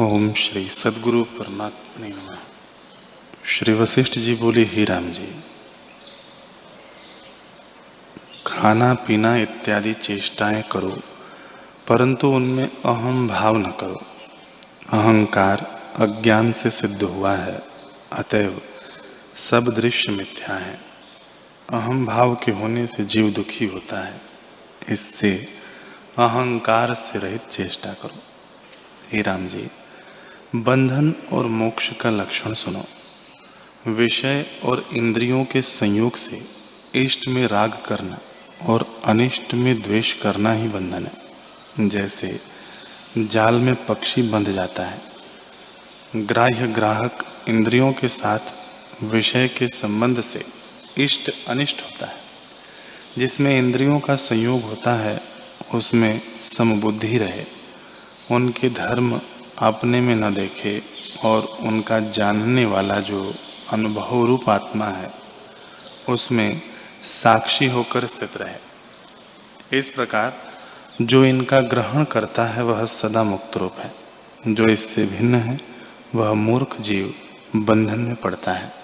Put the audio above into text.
ओम श्री सदगुरु परमात्मा नमः। श्री वशिष्ठ जी बोले, ही राम जी, खाना, पीना इत्यादि चेष्टाएँ करो, परंतु उनमें अहम भाव न करो। अहंकार अज्ञान से सिद्ध हुआ है, अतएव सब दृश्य मिथ्या है। अहम भाव के होने से जीव दुखी होता है, इससे अहंकार से रहित चेष्टा करो। हे राम जी बंधन और मोक्ष का लक्षण सुनो। विषय और इंद्रियों के संयोग से इष्ट में राग करना और अनिष्ट में द्वेष करना ही बंधन है। जैसे, जाल में पक्षी बंध जाता है। ग्राह्य ग्राहक इंद्रियों के साथ विषय के संबंध से इष्ट अनिष्ट होता है। जिसमें इंद्रियों का संयोग होता है, उसमें समबुद्धि रहे। उनके धर्म अपने में न देखे और उनका जानने वाला जो अनुभव रूप आत्मा है, उसमें साक्षी होकर स्थित रहे। इस प्रकार जो इनका ग्रहण करता है, वह सदा मुक्त रूप है। जो इससे भिन्न है, वह मूर्ख जीव बंधन में पड़ता है।